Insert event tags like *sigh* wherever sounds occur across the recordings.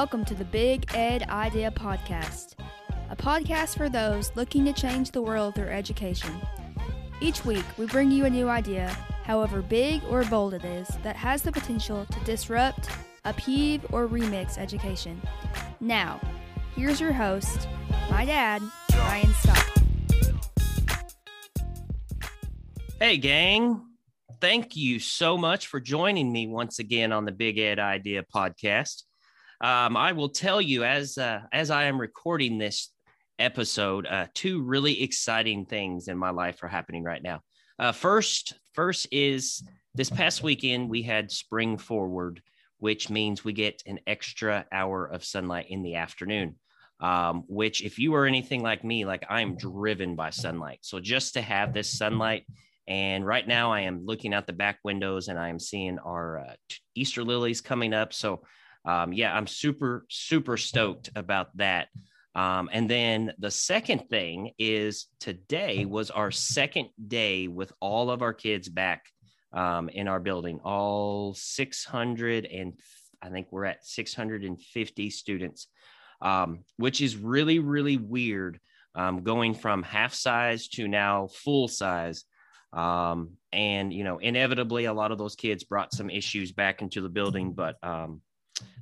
Welcome to the Big Ed Idea Podcast, a podcast for those looking to change the world through education. Each week, we bring you a new idea, however big or bold it is, that has the potential to disrupt, upheave, or remix education. Now, here's your host, my dad, Ryan Scott. Hey, gang. Thank you so much for joining me once again on the Big Ed Idea podcast. Um, I will tell you as uh, as I am recording this episode, uh, two really exciting things in my life are happening right now. Uh, first, first is this past weekend we had spring forward, which means we get an extra hour of sunlight in the afternoon. Um, which, if you are anything like me, like I'm driven by sunlight, so just to have this sunlight and right now, I am looking out the back windows and I am seeing our uh, Easter lilies coming up. So, um, yeah, I'm super, super stoked about that. Um, and then the second thing is today was our second day with all of our kids back um, in our building, all 600 and I think we're at 650 students, um, which is really, really weird um, going from half size to now full size. Um, and you know, inevitably, a lot of those kids brought some issues back into the building, but um,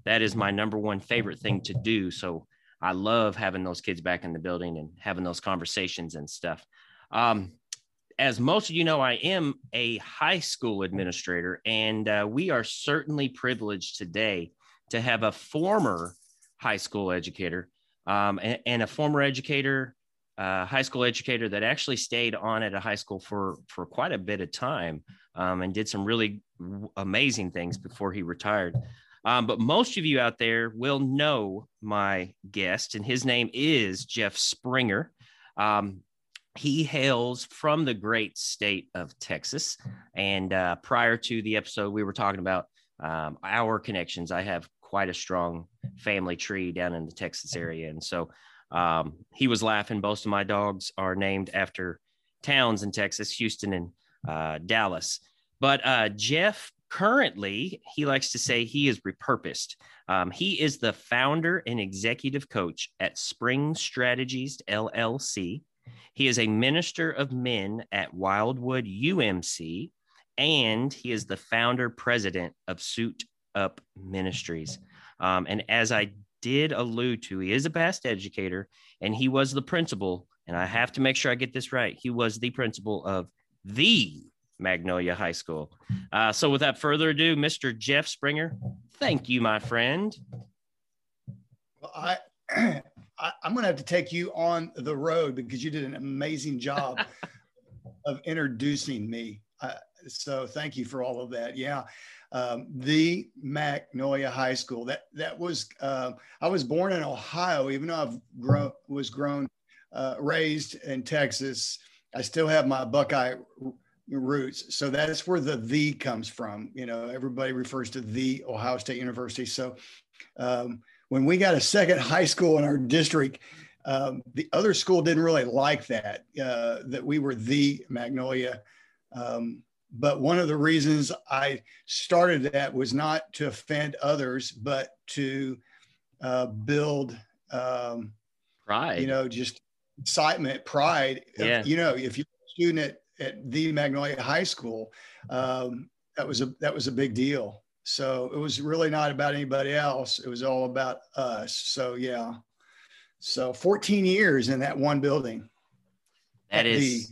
that is my number one favorite thing to do. So I love having those kids back in the building and having those conversations and stuff. Um, as most of you know, I am a high school administrator, and uh, we are certainly privileged today to have a former high school educator um, and, and, a former educator uh, high school educator that actually stayed on at a high school for for quite a bit of time um, and did some really amazing things before he retired. Um, but most of you out there will know my guest, and his name is Jeff Springer. Um, he hails from the great state of Texas. And uh, prior to the episode, we were talking about um, our connections. I have quite a strong family tree down in the Texas area. And so um, he was laughing. Both of my dogs are named after towns in Texas, Houston and uh, Dallas. But uh, Jeff currently, he likes to say he is repurposed. Um, he is the founder and executive coach at Spring Strategies LLC. He is a minister of men at Wildwood UMC, and he is the founder president of Suit Up Ministries. Um, and as I did allude to he is a past educator and he was the principal and i have to make sure i get this right he was the principal of the magnolia high school uh, so without further ado mr jeff springer thank you my friend well, i *clears throat* I, am going to have to take you on the road because you did an amazing job *laughs* of introducing me. Uh, so thank you for all of that. Yeah um, the Magnolia High School. That that was uh, I was born in Ohio, even though I've grown was grown uh, raised in Texas. I still have my Buckeye roots, so that's where the "the" comes from. You know, everybody refers to the Ohio State University. So um, when we got a second high school in our district. Um, the other school didn't really like that uh, that we were the Magnolia um, but one of the reasons I started that was not to offend others, but to uh, build um, pride. You know, just excitement, pride. Yeah. You know, if you're a student at, at the Magnolia High School, um, that was a that was a big deal. So it was really not about anybody else. It was all about us. So yeah. So 14 years in that one building. That is.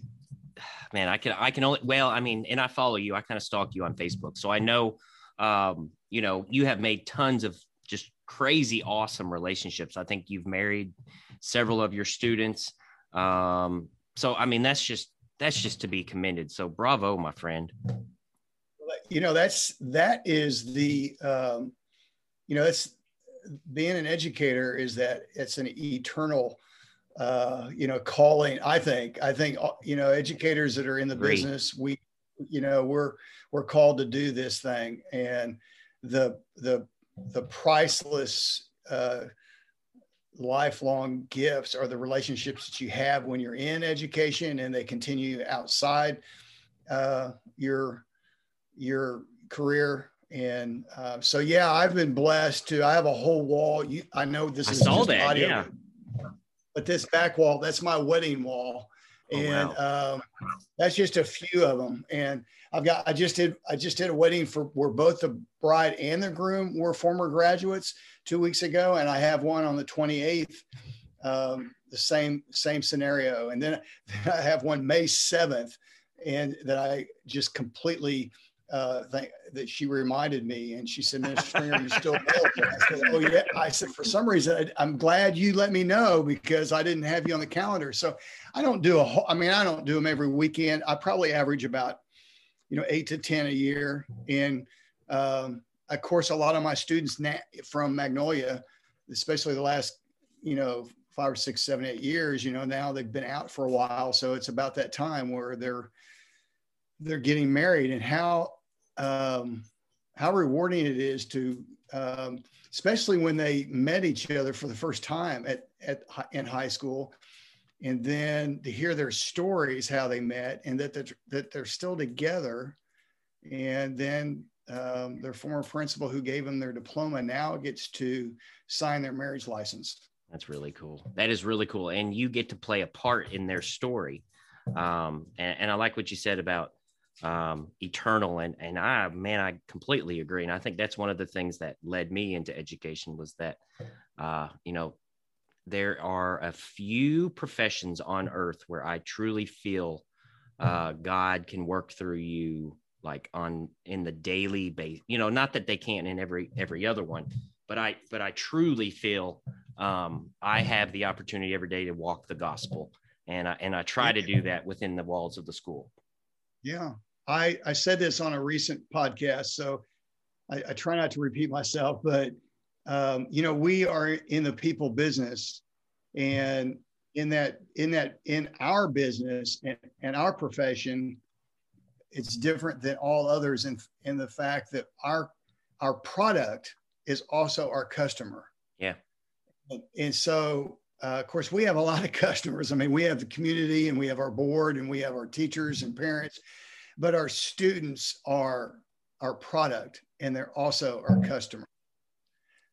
The, *sighs* man, I can I can only well, I mean, and I follow you. I kind of stalk you on Facebook, so I know, um, you know, you have made tons of just crazy awesome relationships. I think you've married several of your students. Um, so I mean, that's just that's just to be commended. So bravo, my friend. You know, that's that is the um, you know, that's being an educator is that it's an eternal uh, you know, calling. I think, I think, uh, you know, educators that are in the business, we, you know, we're we're called to do this thing, and the the the priceless uh, lifelong gifts are the relationships that you have when you're in education, and they continue outside uh, your your career and uh, so yeah, I've been blessed to. I have a whole wall. You, I know this I is just that, audio, yeah. but this back wall, that's my wedding wall, Oh, and um, that's just a few of them. And I've got, I just did, I just did a wedding for where both the bride and the groom were former graduates two weeks ago, and I have one on the 28th. Um, the same same scenario, and then *laughs* I have one May 7th, and that I just completely uh, think that she reminded me, and she said, "Mr. Springer, you still *laughs* available?" I said, "Oh yeah." I said, "For some reason, I, I'm glad you let me know because I didn't have you on the calendar." So I don't do a whole. I mean, I don't do them every weekend. I probably average about, you know, eight to ten a year, and um, of course, a lot of my students from Magnolia, especially the last, you know, five or six, seven, eight years, you know, now they've been out for a while, so it's about that time where they're they're getting married, and how um, how rewarding it is to, um, especially when they met each other for the first time at, at in high school, and then to hear their stories, how they met, and that they're, that they're still together, and then um, their former principal who gave them their diploma now gets to sign their marriage license. That's really cool. That is really cool, and you get to play a part in their story. Um, and, and I like what you said about um, eternal, and and I man, I completely agree. And I think that's one of the things that led me into education was that, uh, you know, there are a few professions on earth where I truly feel uh, God can work through you like on in the daily base you know not that they can't in every every other one but i but i truly feel um, i have the opportunity every day to walk the gospel and i and i try to do that within the walls of the school. Yeah, I I said this on a recent podcast, so I, I try not to repeat myself, but um, you know, we are in the people business, and in that in that in our business and, and our profession, it's different than all others in in the fact that our our product is also our customer. Yeah. And, and so uh, of course, we have a lot of *laughs* customers. I mean, we have the community and we have our board and we have our teachers and parents, but our students are our product and they're also our customer.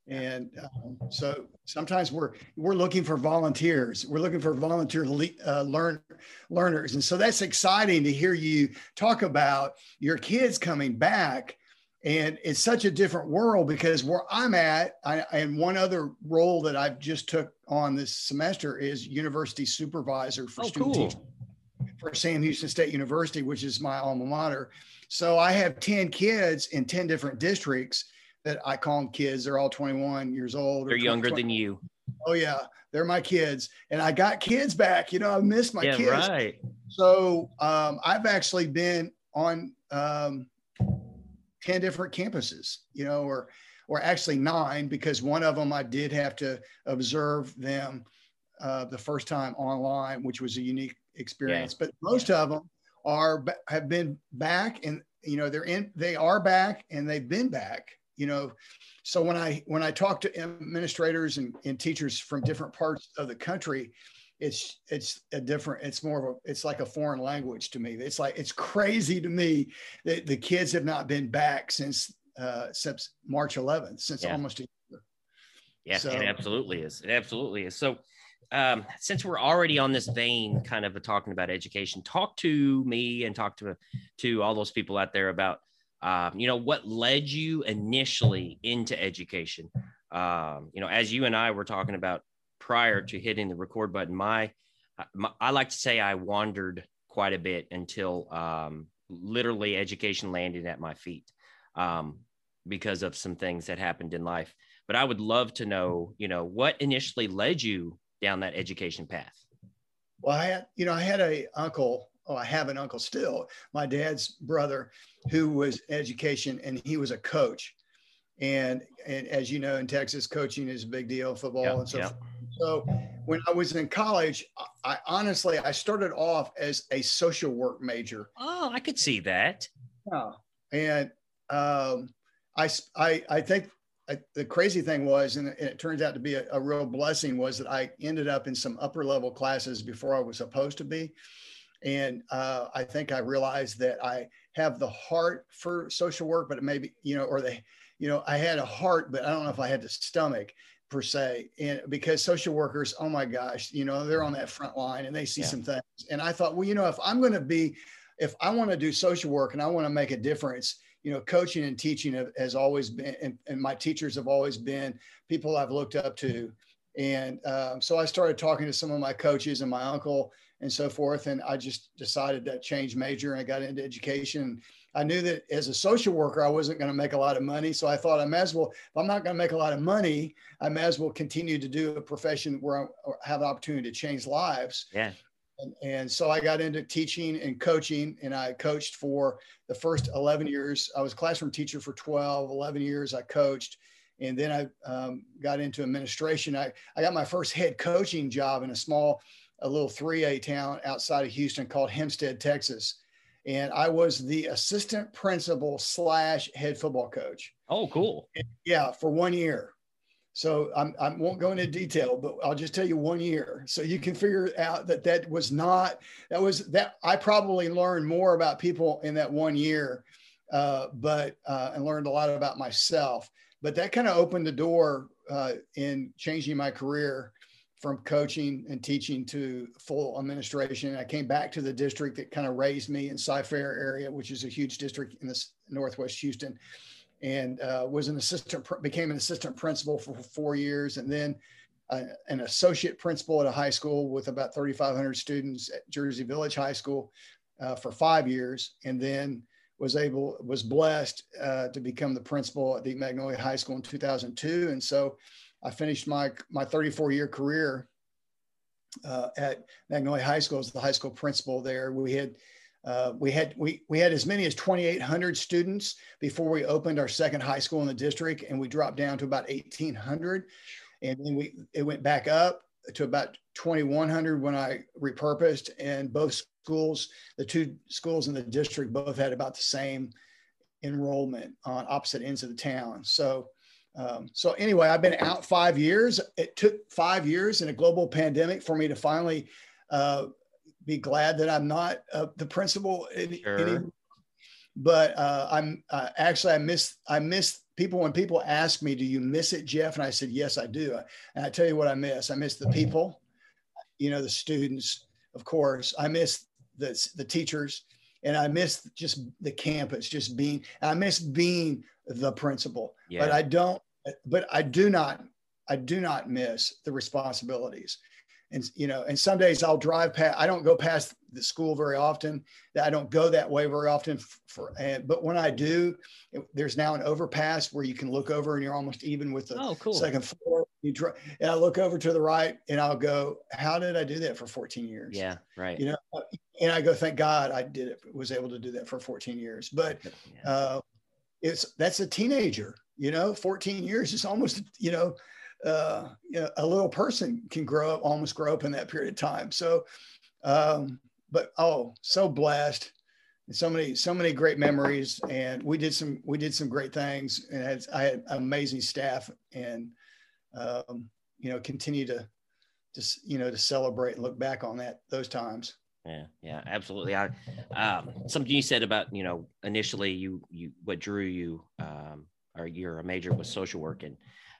And um, so sometimes we're we're looking for volunteers. We're looking for volunteer le- uh, learn learners, and so that's exciting to hear you talk about your kids coming back. And it's such a different world because where I'm at, I, and one other role that I've just took on this semester is university supervisor for Oh, student cool. teaching for Sam Houston State University, which is my alma mater. So I have 10 kids in 10 different districts that I call them kids. They're all 21 years old. or they're 20 younger than you Oh yeah, they're my kids, and I got kids back. You know, I missed my yeah kids. right So um, I've actually been on um, ten different campuses. You know, or or actually nine because one of them I did have to observe them uh, the first time online, which was a unique experience. But most of them are have been back, and you know they're in. They are back, and they've been back. You know, so when I when I talk to administrators and, and teachers from different parts of the country, it's it's a different. It's more of a. It's like a foreign language to me. It's like it's crazy to me that the kids have not been back since uh, since March 11th, since Yeah. almost a year. Yeah, So- it absolutely is. It absolutely is. So, um, since we're already on this vein, kind of talking about education, talk to me and talk to to all those people out there about, um, you know, what led you initially into education. Um, you know, as you and I were talking about prior to hitting the record button, my, my I like to say I wandered quite a bit until um, literally education landed at my feet um, because of some things that happened in life but I would love to know, you know, what initially led you down that education path. Well, I had, you know, I had a uncle. Oh, I have an uncle still. My dad's brother, who was education, and he was a coach. And and as you know, in Texas, coaching is a big deal, football Yeah, and so. yeah. forth. So when I was in college, I, I honestly I started off as a social work major. Oh, I could see that. Yeah. And um, I, s- I, I think I, think the crazy thing was, and it, it turns out to be a, a real blessing, was that I ended up in some upper level classes before I was supposed to be. And uh, I think I realized that I have the heart for social work, but maybe, you know, or the, you know, I had a heart, but I don't know if I had the stomach per se. And because social workers, oh my gosh, you know, they're on that front line and they see yeah. some things. And I thought, well, you know, if I'm going to be, if I want to do social work and I want to make a difference, you know, coaching and teaching has always been, and, and my teachers have always been people I've looked up to. And um, so I started talking to some of my coaches and my uncle and so forth. And I just decided to change major and I got into education. I knew that as a social worker, I wasn't going to make a lot of money. So I thought I may as well, if I'm not going to make a lot of money, I may as well continue to do a profession where I have the opportunity to change lives. Yeah. And, and, so I got into teaching and coaching, and I coached for the first 11 years. I was classroom teacher for 12, 11 years. I coached, and then I um, got into administration. I, I got my first head coaching job in a small, a little 3A town outside of Houston called Hempstead, Texas. And I was the assistant principal slash head football coach. Oh, cool. And yeah, for one year. So I'm, I won't go into detail, but I'll just tell you one year. So you can figure out that that was not, that was that I probably learned more about people in that one year, uh, but, uh, and learned a lot about myself. But that kind of opened the door uh, in changing my career from coaching and teaching to full administration. I came back to the district that kind of raised me in Cy-Fair area, which is a huge district in this Northwest Houston and uh, was an assistant, became an assistant principal for four years, and then uh, an associate principal at a high school with about 3,500 students at Jersey Village High School uh, for five years, and then was able was blessed uh, to become the principal at the Magnolia High School in 2002, and so I finished my my 34 year career uh, at Magnolia High School as the high school principal there. We had uh, we had we we had as many as 2,800 students before we opened our second high school in the district, and we dropped down to about 1,800, and then we it went back up to about 2,100 when I repurposed, and both schools, the two schools in the district, both had about the same enrollment on opposite ends of the town. So. Um, so anyway, I've been out five years. It took five years in a global pandemic for me to finally uh, be glad that I'm not uh, the principal. Sure. but uh, I'm uh, actually I miss I miss people when people ask me, "Do you miss it, Jeff?" And I said, "Yes, I do." And I tell you what I miss. I miss the people, you know, the students, of course. I miss the the teachers, and I miss just the campus, just being. I miss being the principal, yeah. but I don't. But I do not. I do not miss the responsibilities and you know and some days i'll drive past i don't go past the school very often i don't go that way very often for and but when i do it, there's now an overpass where you can look over and you're almost even with the oh, cool. second floor you drive and i look over to the right and i'll go how did i do that for 14 years yeah right you know and i go thank god i did it was able to do that for 14 years but yeah. uh it's that's a teenager you know 14 years is almost you know uh, you know, a little person can grow up, almost grow up in that period of time. So, um, but oh, so blessed, so many, so many great memories. And we did some, we did some great things, and had, I had amazing staff, and um, you know, continue to, just you know, to celebrate and look back on that those times. Yeah, yeah, absolutely. I um, something you said about you know initially you you what drew you um, or you're a major was social work and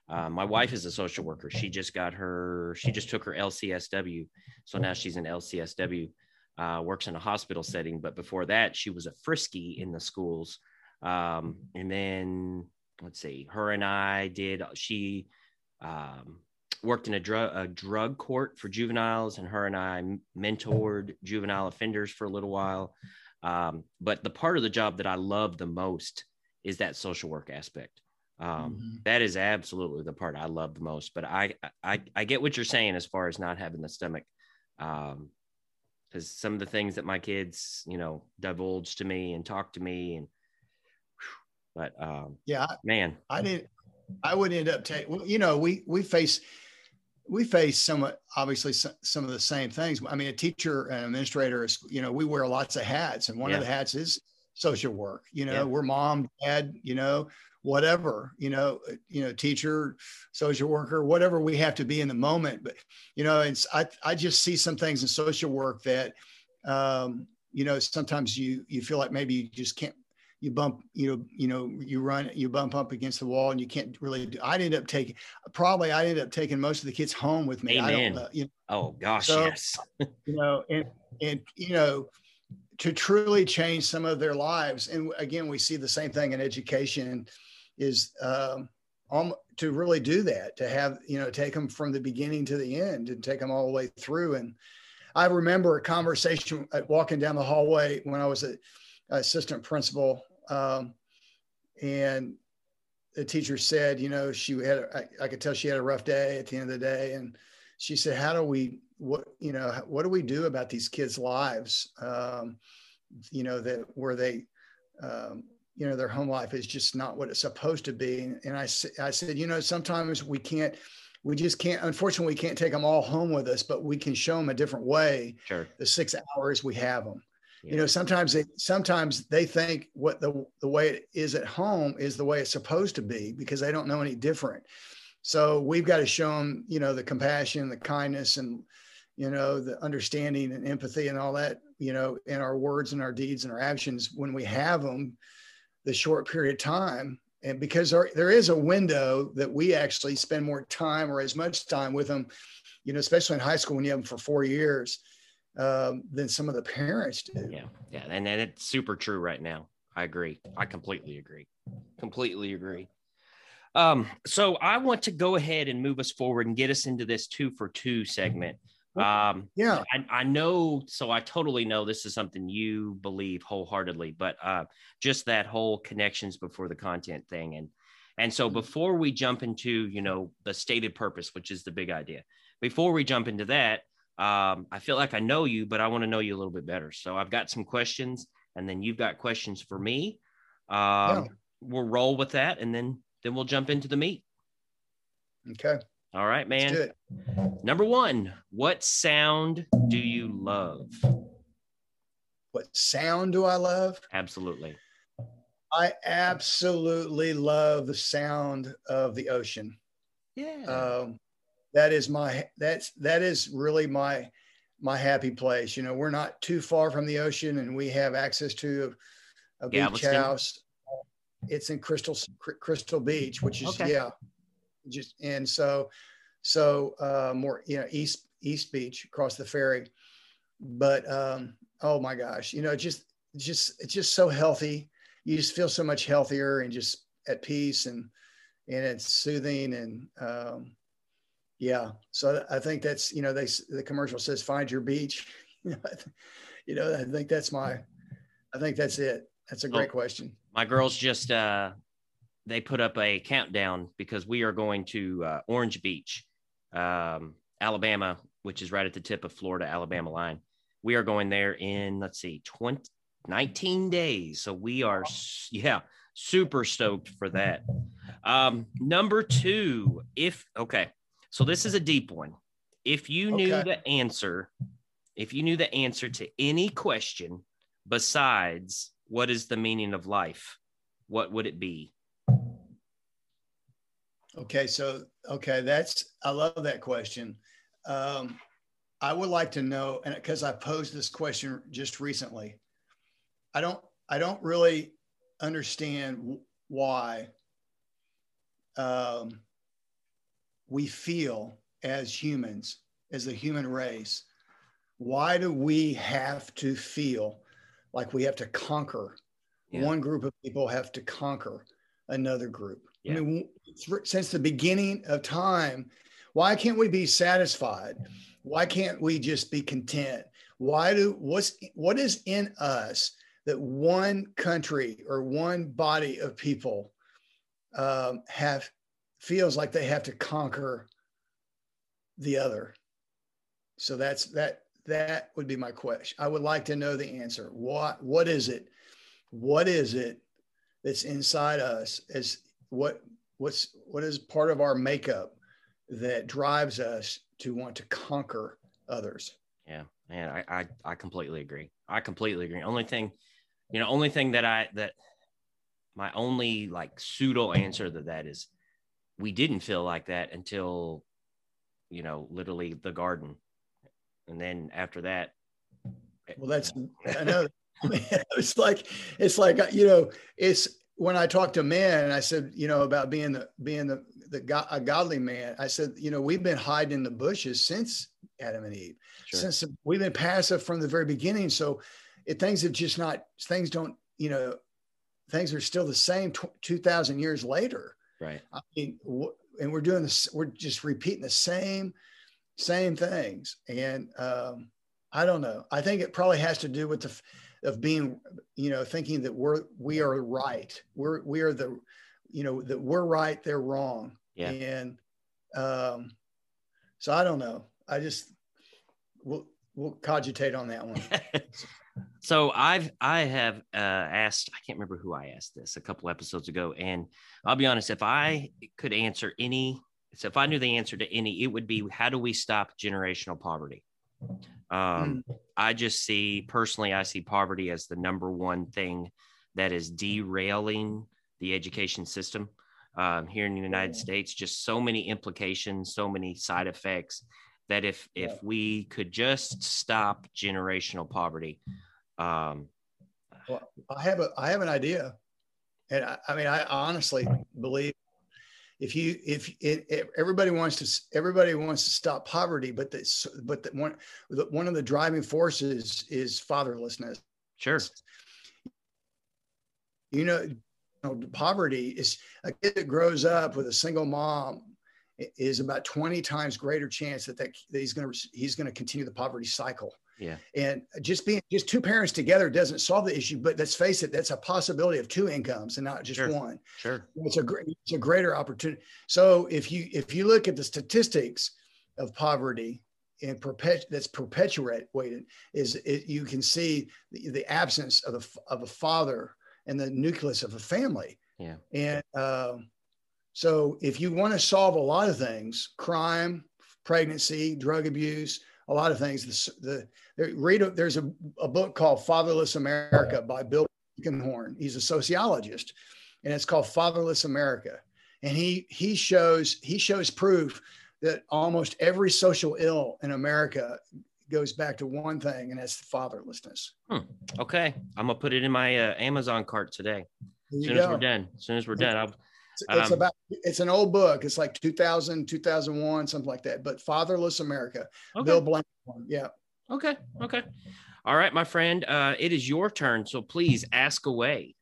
uh, my wife is a social worker. She just got her, she just took her LCSW. So now she's an LCSW, uh, works in a hospital setting. But before that, she was a frisky in the schools. Um, and then let's see, her and I did, she um, worked in a drug, a drug court for juveniles, and her and I mentored juvenile offenders for a little while. Um, but the part of the job that I love the most is that social work aspect. Um, mm-hmm. that is absolutely the part I love the most. But I, I, I get what you're saying as far as not having the stomach, um, because some of the things that my kids, you know, divulge to me and talk to me, and but um, yeah, man, I didn't. I would end up taking. You know, we we face we face somewhat obviously some of the same things. I mean, a teacher and administrator is, you know, we wear lots of hats, and one yeah. of the hats is social work. You know, yeah. we're mom, dad. You know, whatever you know you know teacher social worker whatever we have to be in the moment but you know it's i i just see some things in social work that um, you know, sometimes you you feel like maybe you just can't. You bump, you know, you know, you run, you bump up against the wall, and you can't really. do I'd end up taking, probably, I ended up taking most of the kids home with me. Amen. I don't know, you know, Oh gosh, So- yes. *laughs* you know, and and you know, to truly change some of their lives. And again, we see the same thing in education, is um, to really do that, to have you know, take them from the beginning to the end, and take them all the way through. And I remember a conversation walking down the hallway when I was a assistant principal, um, and the teacher said, you know, she had, I, I could tell she had a rough day at the end of the day, and she said, "How do we, what, you know, what do we do about these kids' lives? Um, you know, that where they, um, you know, their home life is just not what it's supposed to be." And, and I, I said, you know, sometimes we can't, we just can't. Unfortunately, we can't take them all home with us, but we can show them a different way. Sure. The six hours we have them. Yeah. You know, sometimes they sometimes they think what the the way it is at home is the way it's supposed to be because they don't know any different. So we've got to show them, you know, the compassion, the kindness, and you know, the understanding and empathy and all that, you know, in our words and our deeds and our actions when we have them, the short period of time. And because there, there is a window that we actually spend more time or as much time with them, you know, especially in high school when you have them for four years, um, than some of the parents do. Yeah, yeah, and and it's super true right now. I agree. I completely agree. Completely agree. Um, so I want to go ahead and move us forward and get us into this two for two segment. Um, Yeah. I, I know, so I totally know this is something you believe wholeheartedly, but uh, just that whole connections before the content thing, and and so before we jump into you know the stated purpose, which is the big idea, before we jump into that, um, I feel like I know you, but I want to know you a little bit better. So I've got some questions, and then you've got questions for me. Um, Yeah. We'll roll with that, and then then we'll jump into the meat. Okay. All right, man. Number one, what sound do you love? What sound do I love? Absolutely. I absolutely love the sound of the ocean. Yeah. Um, that is my that's that is really my my happy place. You know, we're not too far from the ocean, and we have access to a, a beach house. It's in Crystal Crystal Beach, which is Okay. yeah, just and so so uh, more you know East East Beach across the ferry. But um, oh my gosh, you know, just just it's just so healthy. You just feel so much healthier and just at peace and and it's soothing and um, yeah. So I think that's you know they the commercial says find your beach. *laughs* you know, I th- you know I think that's my I think that's it. That's a great Oh. question. My girls just uh they put up a countdown because we are going to uh, Orange Beach, um, Alabama, which is right at the tip of Florida Alabama line. We are going there in let's see 20 19 days. So we are yeah, super stoked for that. Um number 2, if okay. So this is a deep one. If you knew Okay. the answer, if you knew the answer to any question besides what is the meaning of life, what would it be? Okay, so okay, that's I love that question. Um, I would like to know, and because I posed this question just recently, I don't I don't really understand why um, we feel as humans, as the human race. Why do we have to feel like we have to conquer? Yeah. One group of people have to conquer another group. Yeah. I mean, since the beginning of time, why can't we be satisfied? Why can't we just be content? Why do what's what is in us that one country or one body of people um, have feels like they have to conquer the other? So that's that. That would be my question. I would like to know the answer. What what is it? What is it that's inside us? As what what's what is part of our makeup that drives us to want to conquer others? Yeah, man, I, I I completely agree. I completely agree. Only thing, you know, only thing that I that my only like pseudo answer to that is we didn't feel like that until you know literally the garden, and then after that, Well, that's I know. *laughs* *laughs* it's like it's like uh, you know it's when I talked to men, I said you know about being the being the the go- a godly man. I said you know we've been hiding in the bushes since Adam and Eve, sure. since we've been passive from the very beginning. So it, things have just not things don't you know things are still the same t- 2000 years later right. I mean and we're doing this we're just repeating the same same things. And um, i don't know. I think it probably has to do with the of being you know thinking that we're we are right. We're we are the you know that we're right they're wrong. Yeah. And um so i don't know. I just we'll we'll cogitate on that one *laughs* so I've I have uh, asked I can't remember who I asked this a couple episodes ago, and I'll be honest, if I could answer any, so if I knew the answer to any, it would be how do we stop generational poverty? Um, mm. I just see personally, I see poverty as the number one thing that is derailing the education system um, here in the United States. Just so many implications, so many side effects that if if we could just stop generational poverty um well, i have a i have an idea. And i, I mean i honestly believe if you if it, if everybody wants to everybody wants to stop poverty but this but the one the, one of the driving forces is fatherlessness. Sure. You know, you know poverty is a kid that grows up with a single mom is about 20 times greater chance that, that, that he's going to he's going to continue the poverty cycle. Yeah. And just being just two parents together doesn't solve the issue, but let's face it, that's a possibility of two incomes and not just sure. one. Sure. It's a great it's a greater opportunity. So if you if you look at the statistics of poverty and perpet that's perpetuated is it, you can see the, the absence of the of a father and the nucleus of a family. Yeah. And um, so if you want to solve a lot of things, crime, pregnancy, drug abuse, a lot of things, the, the read a, there's a, a book called Fatherless America by Bill Horn. He's a sociologist, and it's called Fatherless America. And he he shows he shows proof that almost every social ill in America goes back to one thing, and that's fatherlessness. Hmm. Okay, I'm gonna put it in my uh, Amazon cart today. As soon go. as we're done, as soon as we're done, I'll it's, um, about it's an old book. It's like 2000, 2001, something like that. But Fatherless America, okay. Bill Blank. Yeah. Okay. Okay. All right, my friend. Uh, it is your turn, so please ask away.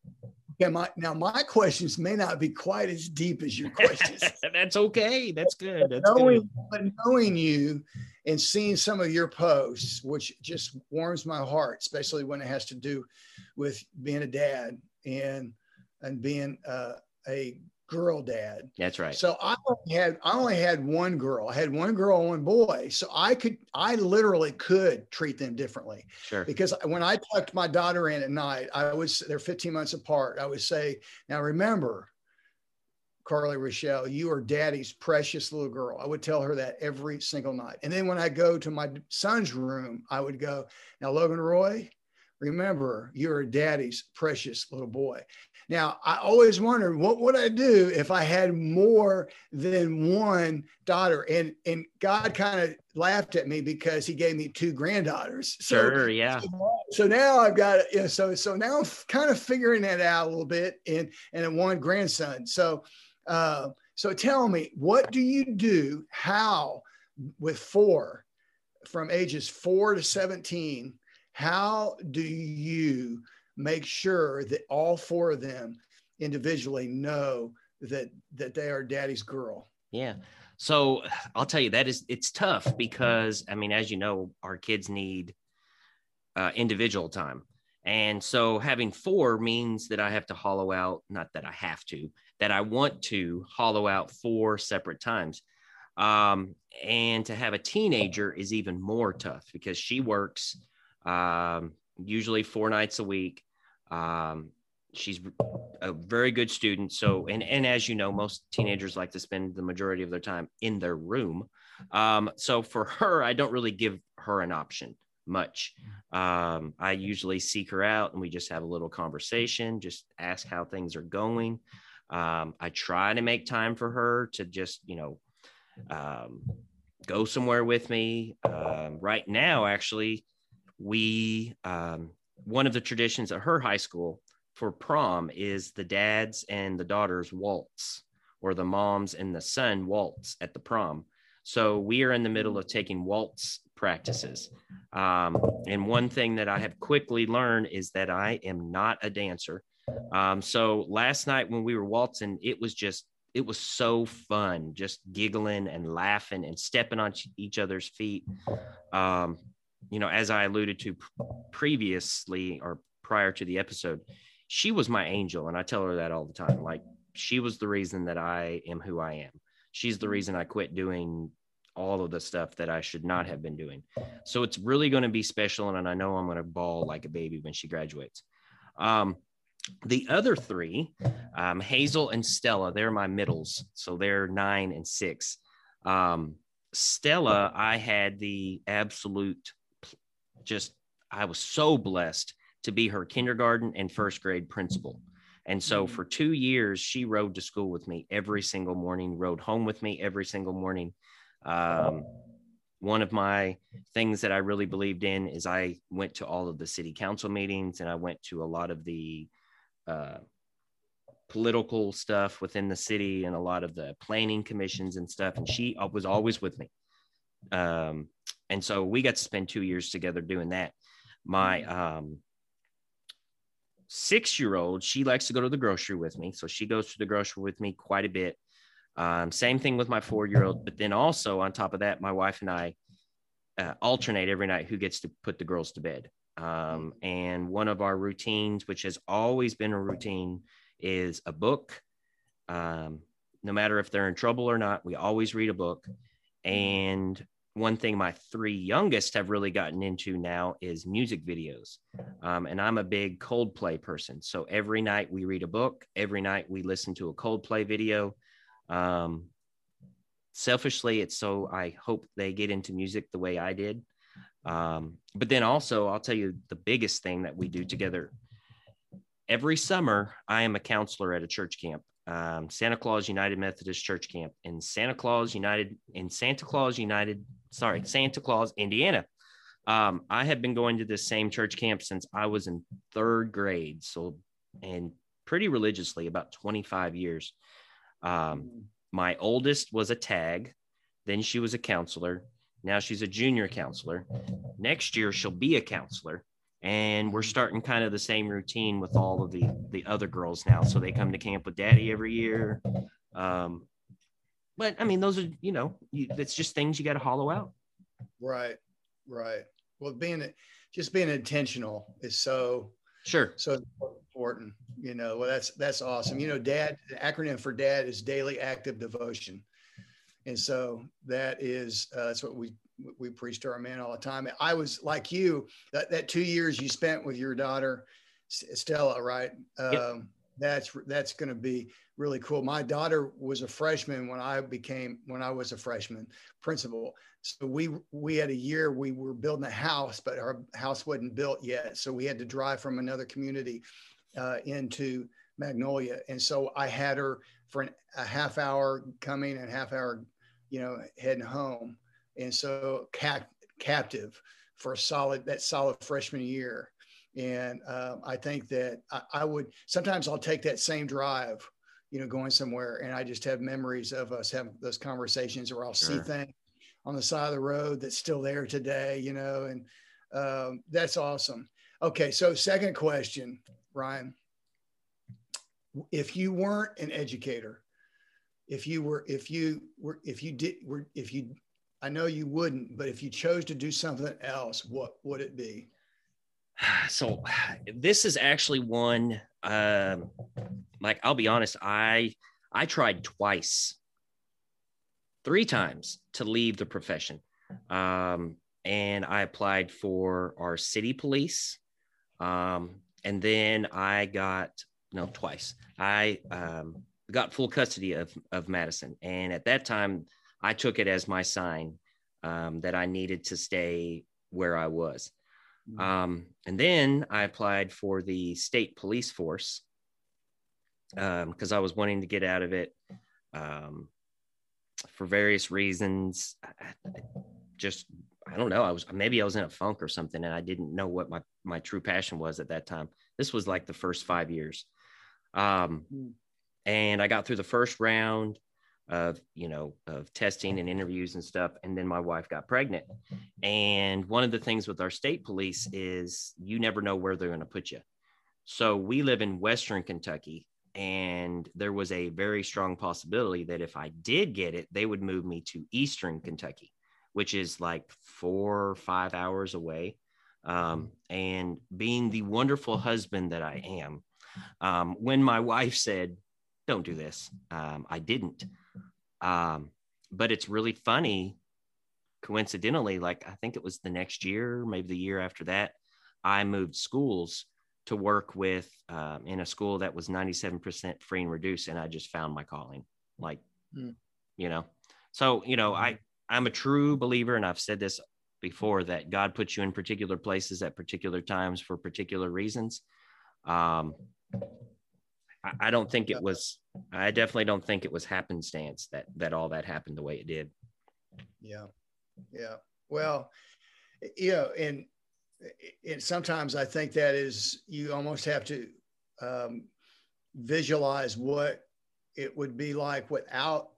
Yeah, my now my questions may not be quite as deep as your questions. *laughs* That's okay. That's good. That's knowing, good. But knowing you and seeing some of your posts, which just warms my heart, especially when it has to do with being a dad and and being uh, a girl dad. That's right. So I only had I only had one girl. I had one girl and one boy. So I could I literally could treat them differently. Sure. Because when I tucked my daughter in at night, I was they're 15 months apart. I would say, now remember, Carly Rochelle, you are daddy's precious little girl. I would tell her that every single night. And then when I go to my son's room, I would go, now Logan Roy, remember you're daddy's precious little boy now i always wondered what would i do if i had more than one daughter? And and god kind of laughed at me because he gave me two granddaughters. So, sure yeah. so, so now i've got you know, so so now i'm kind of figuring that out a little bit and and one grandson. So uh so tell me what do you do how with four from ages four to 17 how do you make sure that all four of them individually know that that they are daddy's girl? Yeah. So I'll tell you that is it's tough because I mean, as you know, our kids need uh, individual time. And so having four means that I have to hollow out, not that I have to, that I want to hollow out four separate times. Um, and to have a teenager is even more tough because she works um, usually four nights a week. Um, she's a very good student. So, and, and as you know, most teenagers like to spend the majority of their time in their room. Um, so for her, I don't really give her an option much. Um, I usually seek her out and we just have a little conversation, just ask how things are going. Um, I try to make time for her to just, you know, um, go somewhere with me. Um, right now, actually, we um, one of the traditions at her high school for prom is the dads and the daughters waltz or the moms and the son waltz at the prom. So we are in the middle of taking waltz practices. Um, and one thing that i have quickly learned is that i am not a dancer. Um, so last night when we were waltzing it was just it was so fun just giggling and laughing and stepping on each other's feet. Um, you know, as I alluded to previously or prior to the episode, she was my angel. And I tell her that all the time. Like, she was the reason that I am who I am. She's the reason I quit doing all of the stuff that I should not have been doing. So it's really going to be special. And I know I'm going to bawl like a baby when she graduates. Um, the other three, um, Hazel and Stella, they're my middles. So they're nine and six. Um, Stella, I had the absolute just I was so blessed to be her kindergarten and first grade principal. And so mm-hmm. for two years, she rode to school with me every single morning, rode home with me every single morning. Um, one of my things that I really believed in is I went to all of the city council meetings and I went to a lot of the uh, political stuff within the city and a lot of the planning commissions and stuff. And she uh, was always with me. Um, and so we got to spend two years together doing that. My um, six year old, she likes to go to the grocery with me. So she goes to the grocery with me quite a bit. Um, same thing with my four year old. But then also on top of that, my wife and I uh, alternate every night who gets to put the girls to bed. Um, and one of our routines, which has always been a routine, is a book. Um, no matter if they're in trouble or not, we always read a book. And one thing my three youngest have really gotten into now is music videos. Um, and I'm a big Coldplay person. So every night we read a book, every night we listen to a Coldplay video. Um, selfishly, it's so I hope they get into music the way I did. Um, but then also, I'll tell you the biggest thing that we do together. Every summer, I am a counselor at a church camp um, Santa Claus United Methodist Church Camp in Santa Claus United in Santa Claus United, sorry, Santa Claus, Indiana. Um, I have been going to this same church camp since I was in third grade, so and pretty religiously about 25 years. Um, my oldest was a tag, then she was a counselor. Now she's a junior counselor. Next year she'll be a counselor and we're starting kind of the same routine with all of the the other girls now. So they come to camp with daddy every year. Um but i mean those are you know you, it's just things you got to hollow out. Right right. Well being just being intentional is so sure. so important you know. Well that's that's awesome. You know dad the acronym for dad is daily active devotion. And so that is uh, that's what we we preach to our men all the time. I was like you, that, that two years you spent with your daughter, Stella, right? Yep. Um, that's that's going to be really cool. My daughter was a freshman when I became when I was a freshman principal. So we we had a year we were building a house, but our house wasn't built yet. So we had to drive from another community uh, into Magnolia, and so I had her for an, a half hour coming and half hour, you know, heading home and so cap- captive for a solid that solid freshman year. And um, I think that I, I, would sometimes I'll take that same drive, you know, going somewhere, and I just have memories of us having those conversations, or I'll sure. see things on the side of the road that's still there today, you know, and um, that's awesome. Okay, so second question, Ryan, if you weren't an educator, if you were, if you were, if you did, were, if you I know you wouldn't, but if you chose to do something else, what would it be? *sighs* So this is actually one um like I'll be honest, I I tried twice, three times to leave the profession. Um, and I applied for our city police. Um, and then I got no twice. I um, got full custody of of Madison, and at that time, I took it as my sign um, that I needed to stay where I was. Mm-hmm. Um, and then I applied for the state police force because um, I was wanting to get out of it um, for various reasons. I, I just I don't know. I was maybe I was in a funk or something, and I didn't know what my my true passion was at that time. This was like the first five years, um, hmm. and I got through the first round of you know of testing and interviews and stuff, and then my wife got pregnant. And one of the things with our state police is you never know where they're going to put you. So we live in Western Kentucky, and there was a very strong possibility that if I did get it, they would move me to Eastern Kentucky which is like four or five hours away. Um, and being the wonderful husband that I am, um, when my wife said, Don't do this, um, I didn't. Um, but it's really funny, coincidentally, like I think it was the next year, maybe the year after that, I moved schools to work with um, in a school that was 97% free and reduced. And I just found my calling, like, mm. you know, so, you know, I, I'm a true believer, and I've said this before, that God puts you in particular places at particular times for particular reasons. Um, I, I don't think it was. I definitely don't think it was happenstance that that all that happened the way it did. Yeah, yeah. Well, you know, and and sometimes I think that is you almost have to um, visualize what it would be like without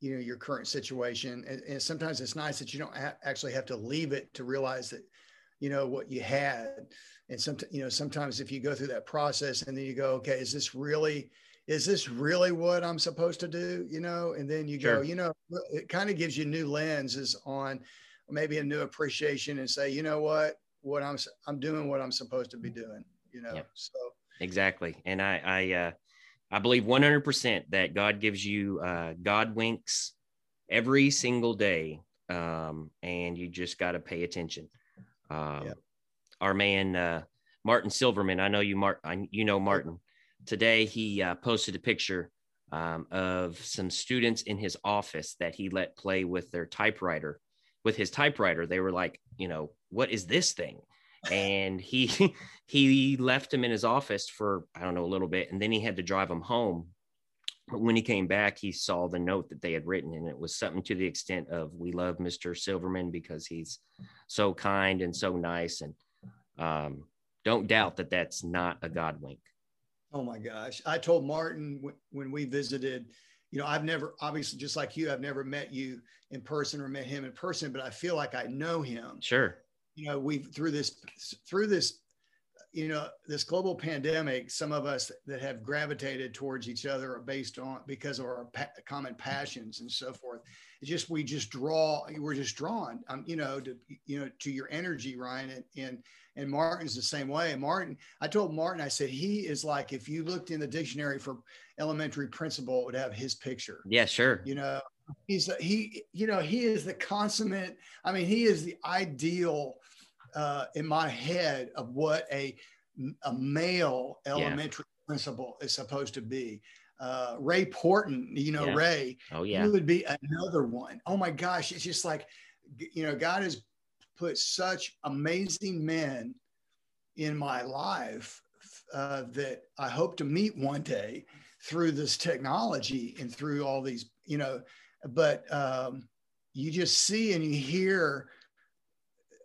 you know your current situation and, and sometimes it's nice that you don't ha- actually have to leave it to realize that you know what you had and some you know sometimes if you go through that process and then you go okay is this really is this really what i'm supposed to do you know and then you sure. go you know it kind of gives you new lenses on maybe a new appreciation and say you know what what i'm i'm doing what i'm supposed to be doing you know yep. so exactly and i i uh I believe 100% that God gives you uh, God winks every single day. Um, and you just got to pay attention. Um, yeah. Our man, uh, Martin Silverman, I know you, Martin, you know Martin. Today he uh, posted a picture um, of some students in his office that he let play with their typewriter. With his typewriter, they were like, you know, what is this thing? and he *laughs* he left him in his office for I don't know a little bit, and then he had to drive him home. But when he came back, he saw the note that they had written, and it was something to the extent of "We love Mr. Silverman because he's so kind and so nice." And um, don't doubt that that's not a God wink. Oh my gosh! I told Martin when we visited. You know, I've never, obviously, just like you, I've never met you in person or met him in person, but I feel like I know him. Sure you know we've through this through this you know this global pandemic some of us that have gravitated towards each other are based on because of our pa- common passions and so forth. It's just we just draw we're just drawn um, you know to you know to your energy ryan and and and martin's the same way. And martin i told martin i said he is like if you looked in the dictionary for elementary principal it would have his picture. Yeah sure. You know he's he you know he is the consummate i mean he is the ideal uh, in my head of what a a male elementary yeah. principal is supposed to be. Uh, Ray Porton, you know, yeah. Ray, oh yeah, he would be another one. Oh my gosh, it's just like, you know, God has put such amazing men in my life uh, that I hope to meet one day through this technology and through all these, you know, but um, you just see and you hear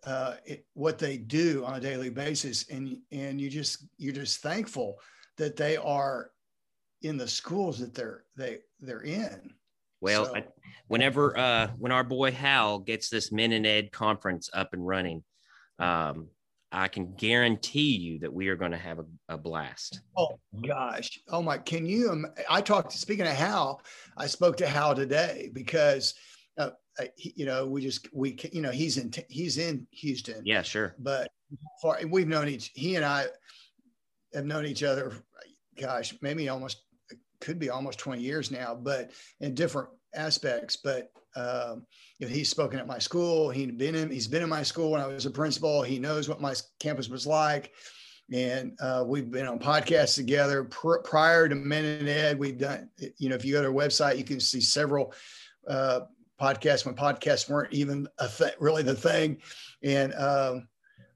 uh, it, what they do on a daily basis, and and you just you're just thankful that they are in the schools that they're they they're in. Well, so. I, whenever uh, when our boy Hal gets this Men in Ed conference up and running, um, I can guarantee you that we are going to have a, a, blast. Oh gosh! Oh my! Can you? I talked. Speaking of Hal, I spoke to Hal today because uh, you know, we just we you know he's in he's in Houston. Yeah, sure. But for, we've known each he and I have known each other. Gosh, maybe almost could be almost 20 years now, but in different aspects. But um, you know, he's spoken at my school. He'd been in he's been in my school when I was a principal. He knows what my campus was like. And uh, we've been on podcasts together pr- prior to Men in Ed. We've done, you know, if you go to our website, you can see several uh, podcasts when podcasts weren't even a th- really the thing. And, um,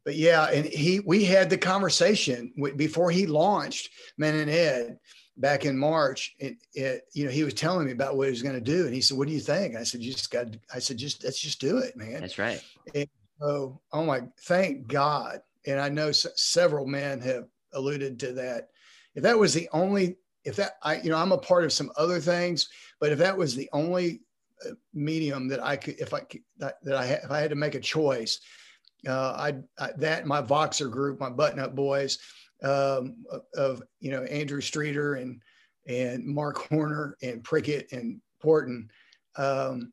but yeah, and he, we had the conversation before he launched Men in Ed. back in March, it, it, you know, he was telling me about what he was going to do. And he said, what do you think? I said, you just got, I said, just, let's just do it, man. That's right. And so, oh my, thank God. And I know s- several men have alluded to that. If that was the only, if that, I, you know, I'm a part of some other things, but if that was the only medium that I could, if I could, that, that I, if I had to make a choice, uh, I, I that my Voxer group, my button up boys, um, of you know Andrew Streeter and and Mark Horner and Prickett and Porton. Um,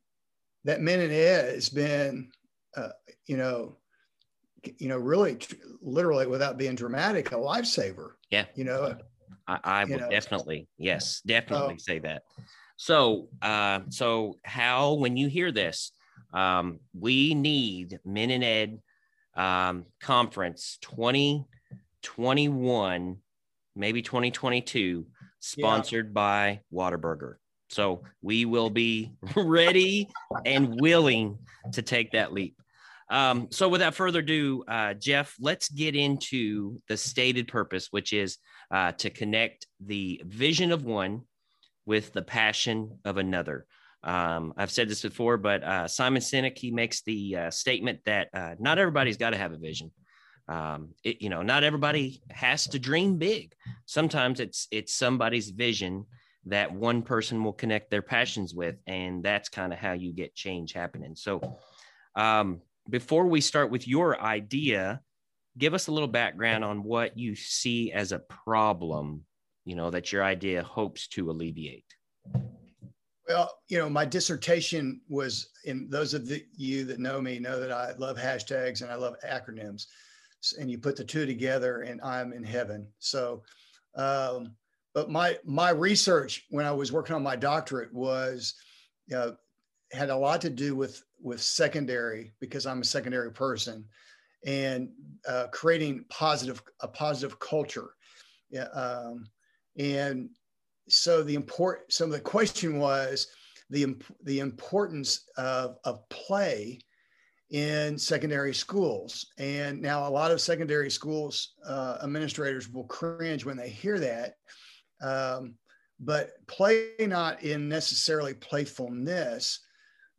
that Men in Ed has been, uh, you know, you know, really, literally, without being dramatic, a lifesaver. Yeah, you know, I, I would know. definitely, yes, definitely say that. So, uh, so Hal when you hear this, um, we need Men in Ed um, conference 2021, maybe 2022, sponsored yeah. by Whataburger. So we will be *laughs* ready and willing to take that leap. Um, so without further ado, uh, Jeff, let's get into the stated purpose, which is uh, to connect the vision of one with the passion of another. Um, I've said this before, but uh, Simon Sinek he makes the uh, statement that uh, not everybody's got to have a vision. Um, it, you know, not everybody has to dream big. Sometimes it's it's somebody's vision that one person will connect their passions with, and that's kind of how you get change happening. So, um, before we start with your idea, give us a little background on what you see as a problem. You know that your idea hopes to alleviate. Well, you know, my dissertation was in those of the, you that know me know that I love hashtags and I love acronyms. And you put the two together and I'm in heaven. So, um, but my my research when I was working on my doctorate was you know, had a lot to do with with secondary because I'm a secondary person and uh, creating positive a positive culture. Yeah, um, and so the import some of the question was the the importance of, of play in secondary schools. And now a lot of secondary schools uh, administrators will cringe when they hear that. Um, but play not in necessarily playfulness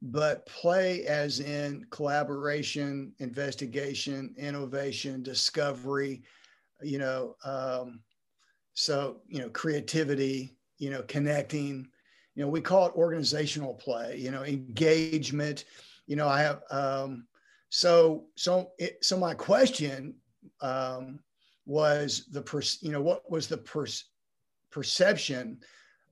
but play as in collaboration investigation innovation discovery you know um, so, you know, creativity, you know, connecting, you know, we call it organizational play, you know, engagement. You know, I have, um, so, so, it, so my question um, was the, per, you know, what was the per, perception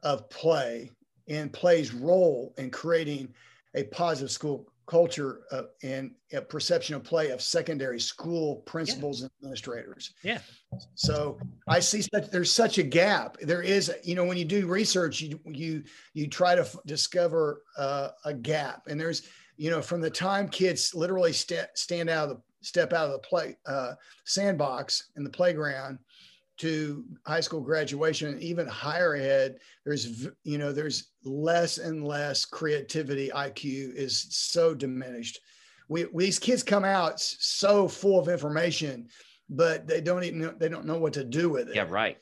of play and play's role in creating a positive school culture uh, and a perception of play of secondary school principals yeah. and administrators. Yeah. So I see that there's such a gap. There is, you know, when you do research, you you you try to f- discover uh, a gap, and there's, you know, from the time kids literally st- stand out of the step out of the play uh, sandbox in the playground to high school graduation and even higher ed there's you know there's less and less creativity iq is so diminished. We, these kids come out so full of information but they don't even know, they don't know what to do with it. Yeah right.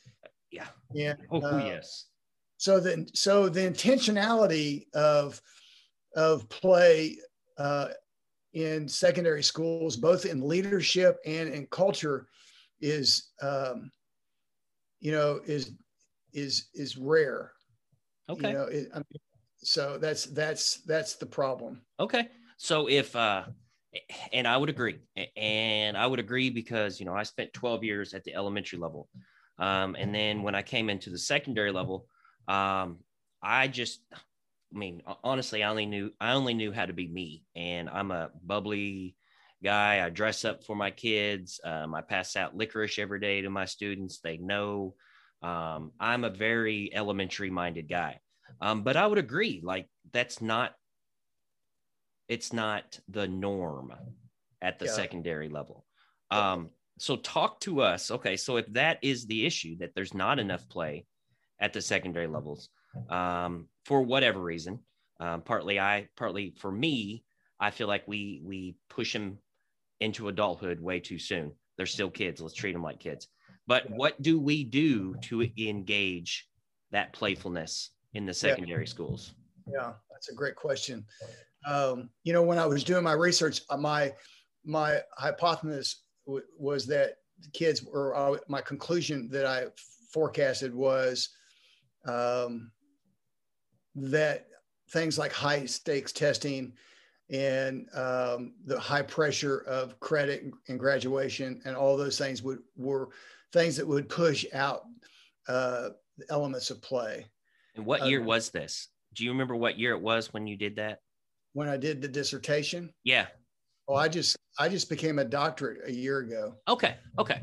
Yeah. Yeah oh uh, yes. so then so the intentionality of of play uh, in secondary schools both in leadership and in culture is um, you know, is is is rare. Okay. You know, it, I mean, so that's that's that's the problem. Okay. So if uh and I would agree. And I would agree because, you know, I spent 12 years at the elementary level. Um, and then when I came into the secondary level, um, I just, I mean, honestly, I only knew, I only knew how to be me. And I'm a bubbly guy. I dress up for my kids. Um, I pass out licorice every day to my students. They know um, I'm a very elementary minded guy. Um, but I would agree, like, that's not, it's not the norm at the yeah. secondary level. Um, so talk to us. Okay. So if that is the issue, that there's not enough play at the secondary levels, um, for whatever reason, um, partly I, partly for me, I feel like we we push them into adulthood way too soon. They're still kids. Let's treat them like kids. But what do we do to engage that playfulness in the secondary yeah. schools? Yeah, that's a great question. Um, you know, when I was doing my research, uh, my my hypothesis w- was that kids, or uh, my conclusion that I forecasted was um, that things like high stakes testing and um, the high pressure of credit and graduation and all those things would were things that would push out uh, elements of play. And what year um, was this? Do you remember what year it was when you did that? When I did the dissertation? Yeah. Oh, I just I just became a doctorate a year ago. Okay. Okay.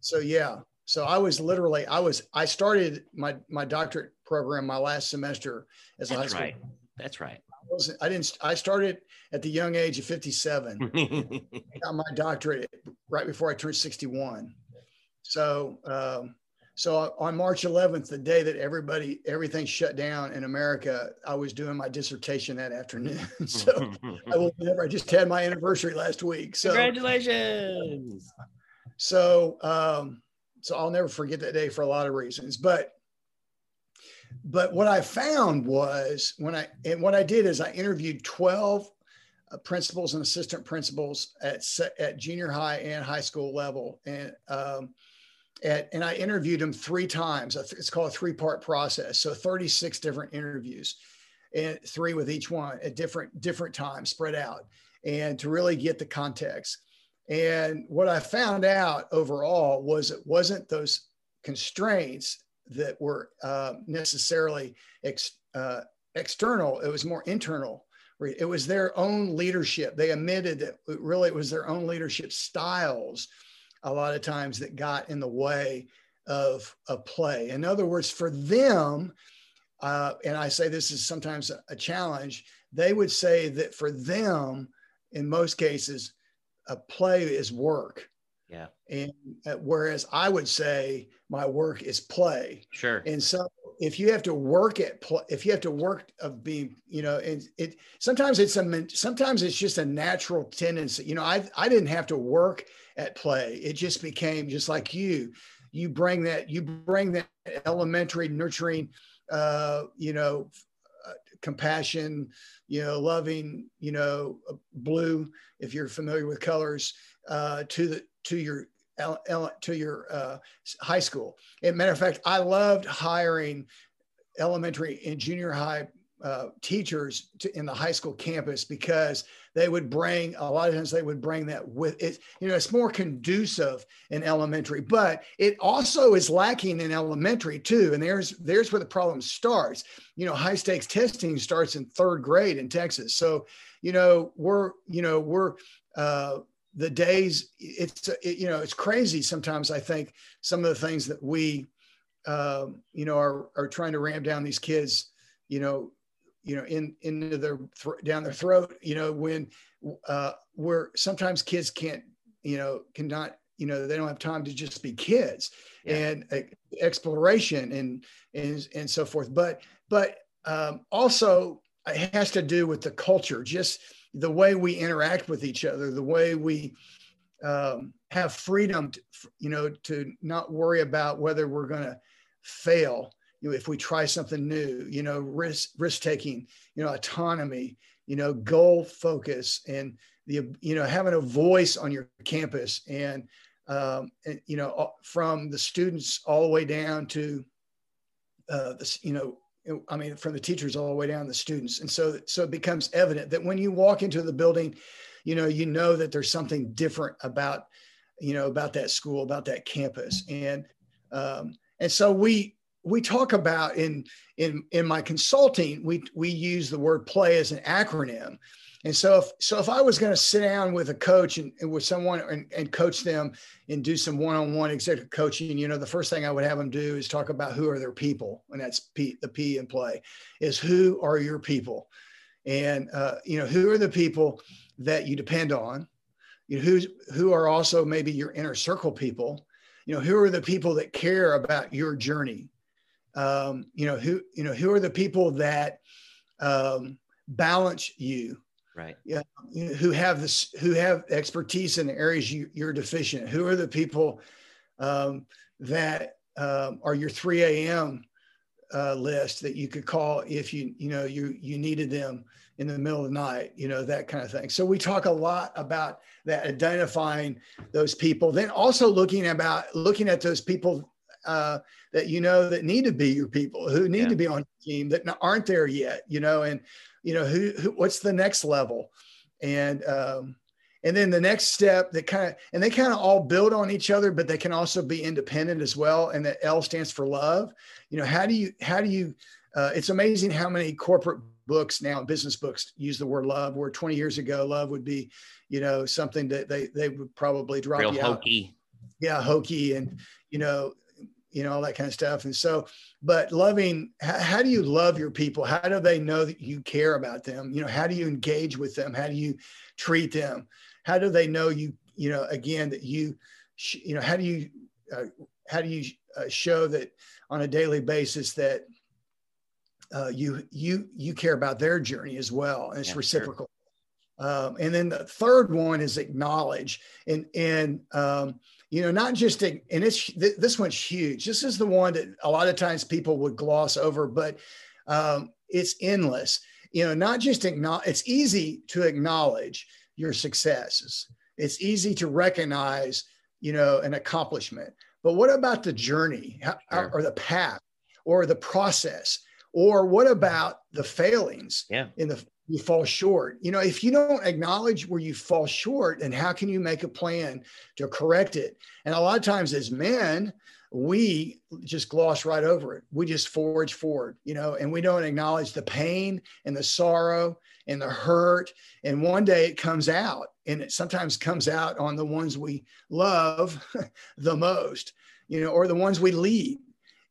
So yeah. So I was literally I was I started my my doctorate program my last semester as That's a high school. That's right. That's right. I wasn't I didn't I started at the young age of 57. *laughs* got my doctorate right before I turned 61. So um, so on March 11th, the day that everybody, everything shut down in America, I was doing my dissertation that afternoon. *laughs* so I will never, I just had my anniversary last week. So congratulations. So, um, so I'll never forget that day for a lot of reasons, but, but what I found was when I, and what I did is I interviewed 12 uh, principals and assistant principals at, at junior high and high school level. And, um, at, and I interviewed him three times. It's called a three part process. So 36 different interviews and three with each one at different, different times spread out and to really get the context. And what I found out overall was it wasn't those constraints that were uh, necessarily ex, uh, external. It was more internal. It was their own leadership. They admitted that it really it was their own leadership styles a lot of times that got in the way of a play. In other words, for them, uh, and I say this is sometimes a, a challenge, they would say that for them, in most cases, a play is work. Yeah. And uh, whereas I would say my work is play. Sure. And so if you have to work at play, if you have to work of being, you know, and it sometimes it's a sometimes it's just a natural tendency. You know, I I didn't have to work at play. It just became just like you. You bring that you bring that elementary nurturing, uh, you know, uh, compassion, you know, loving, you know, blue. If you're familiar with colors, uh, to the to your to your uh, high school. As matter of fact, I loved hiring elementary and junior high uh, teachers to, in the high school campus because they would bring a lot of times they would bring that with it you know it's more conducive in elementary but it also is lacking in elementary too. And there's there's where the problem starts. You know high stakes testing starts in third grade in texas. So you know we're you know we're uh, the days it's it, you know it's crazy sometimes i think some of the things that we um, you know are, are trying to ram down these kids you know you know in into their th- down their throat you know when uh where sometimes kids can't you know cannot you know they don't have time to just be kids yeah. and uh, exploration and and and so forth but but um also it has to do with the culture just the way we interact with each other the way we um, have freedom to, you know to not worry about whether we're going to fail you know, if we try something new, you know, risk risk taking, you know, autonomy, you know, goal focus, and the you know having a voice on your campus, and, um, and you know, from the students all the way down to uh, the you know I mean, from the teachers all the way down to the students. And so, so it becomes evident that when you walk into the building, you know, you know that there's something different about, you know, about that school, about that campus. And, um, and so we, we talk about in in in my consulting we we use the word play as an acronym and so if so if i was going to sit down with a coach and, and with someone and, and, coach them and do some one-on-one executive coaching you know the first thing i would have them do is talk about who are their people and that's p the p in play is who are your people? And uh, you know who are the people that you depend on? You know who's who are also maybe your inner circle people? You know who are the people that care about your journey? Um, you know who you know who are the people that um, balance you right. Yeah you know, who have this who have expertise in the areas you, are deficient. Who are the people um, that um, are your 3 a.m uh, list that you could call if you you know you you needed them in the middle of the night you know that kind of thing. So we talk a lot about that identifying those people then also looking about looking at those people uh, that you know that need to be your people who need yeah. to be on your team that aren't there yet you know and you know who, who what's the next level? And um, and then the next step that kind of and they kind of all build on each other but they can also be independent as well. And the l stands for love. You know how do you how do you uh, it's amazing how many corporate books now business books use the word love where 20 years ago love would be you know something that they they would probably drop Real you hokey. out yeah hokey. And you know you know all that kind of stuff. And so but loving how, how, do you love your people? How do they know that you care about them? You know how do you engage with them? How do you treat them? How do they know you you know again that you you know how do you uh, how do you uh, show that on a daily basis that uh, you you you care about their journey as well and it's yeah, reciprocal? Sure. um, and then the third one is acknowledge and and um, you know not just and it's this one's huge. This is the one that a lot of times people would gloss over but um, it's endless. You know not just acknowledge it's easy to acknowledge your successes. It's easy to recognize you know an accomplishment. But what about the journey? Sure. or the path or the process? Or what about the failings yeah. in the you fall short. You know, if you don't acknowledge where you fall short, then how can you make a plan to correct it? And a lot of times as men, we just gloss right over it. We just forge forward, you know, and we don't acknowledge the pain and the sorrow and the hurt. And one day it comes out, and it sometimes comes out on the ones we love *laughs* the most, you know, or the ones we lead.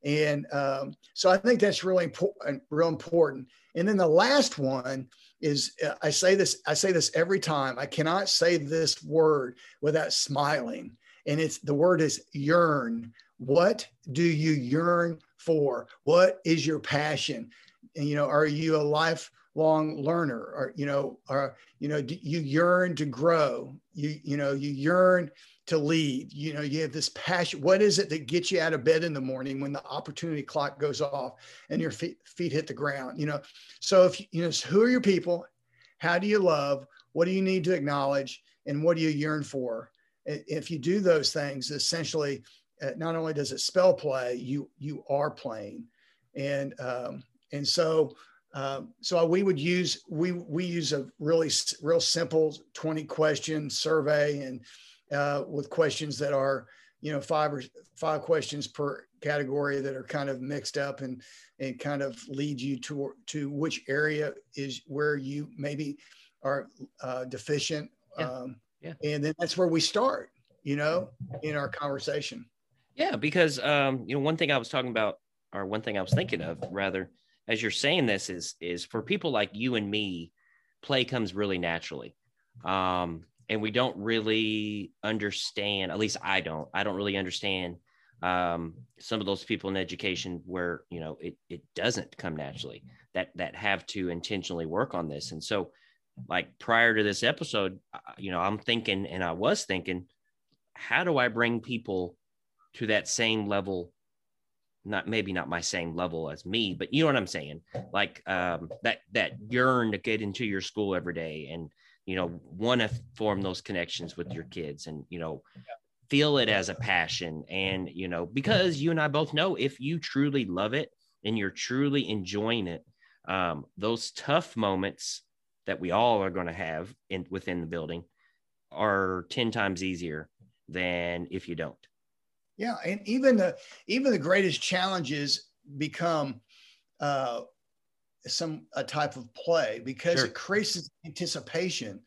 And um, so I think that's really important, real important. And then the last one is uh, I say this, I say this every time. I cannot say this word without smiling. And it's the word is yearn. What do you yearn for? What is your passion? And you know, are you a lifelong learner? Or you know, are you know, you yearn to grow? You you know, you yearn to lead. You know, you have this passion. What is it that gets you out of bed in the morning when the opportunity clock goes off and your feet, feet hit the ground? You know, so if you know, who are your people? How do you love? What do you need to acknowledge? And what do you yearn for? If you do those things, essentially, uh, not only does it spell play, you you are playing, and um, and so um, so we would use we we use a really real simple 20 question survey and uh, with questions that are, you know, five or five questions per category that are kind of mixed up and and kind of lead you to to which area is where you maybe are uh, deficient. Yeah. Um, yeah. And then that's where we start, you know, in our conversation. Yeah, because um, you know, one thing I was talking about, or one thing I was thinking of, rather, as you're saying this, is is for people like you and me, play comes really naturally. Um, and we don't really understand at least i don't i don't really understand um, some of those people in education where you know it, it doesn't come naturally that that have to intentionally work on this. And so like prior to this episode you know i'm thinking and i was thinking how do i bring people to that same level? Not maybe not my same level as me but you know what i'm saying? Like um, that that yearn to get into your school every day and you know want to form those connections with your kids and you know feel it as a passion and you know because you and i both know if you truly love it and you're truly enjoying it um, those tough moments that we all are going to have in within the building are 10 times easier than if you don't. Yeah and even the even the greatest challenges become uh, some a type of play because sure. it creates anticipation.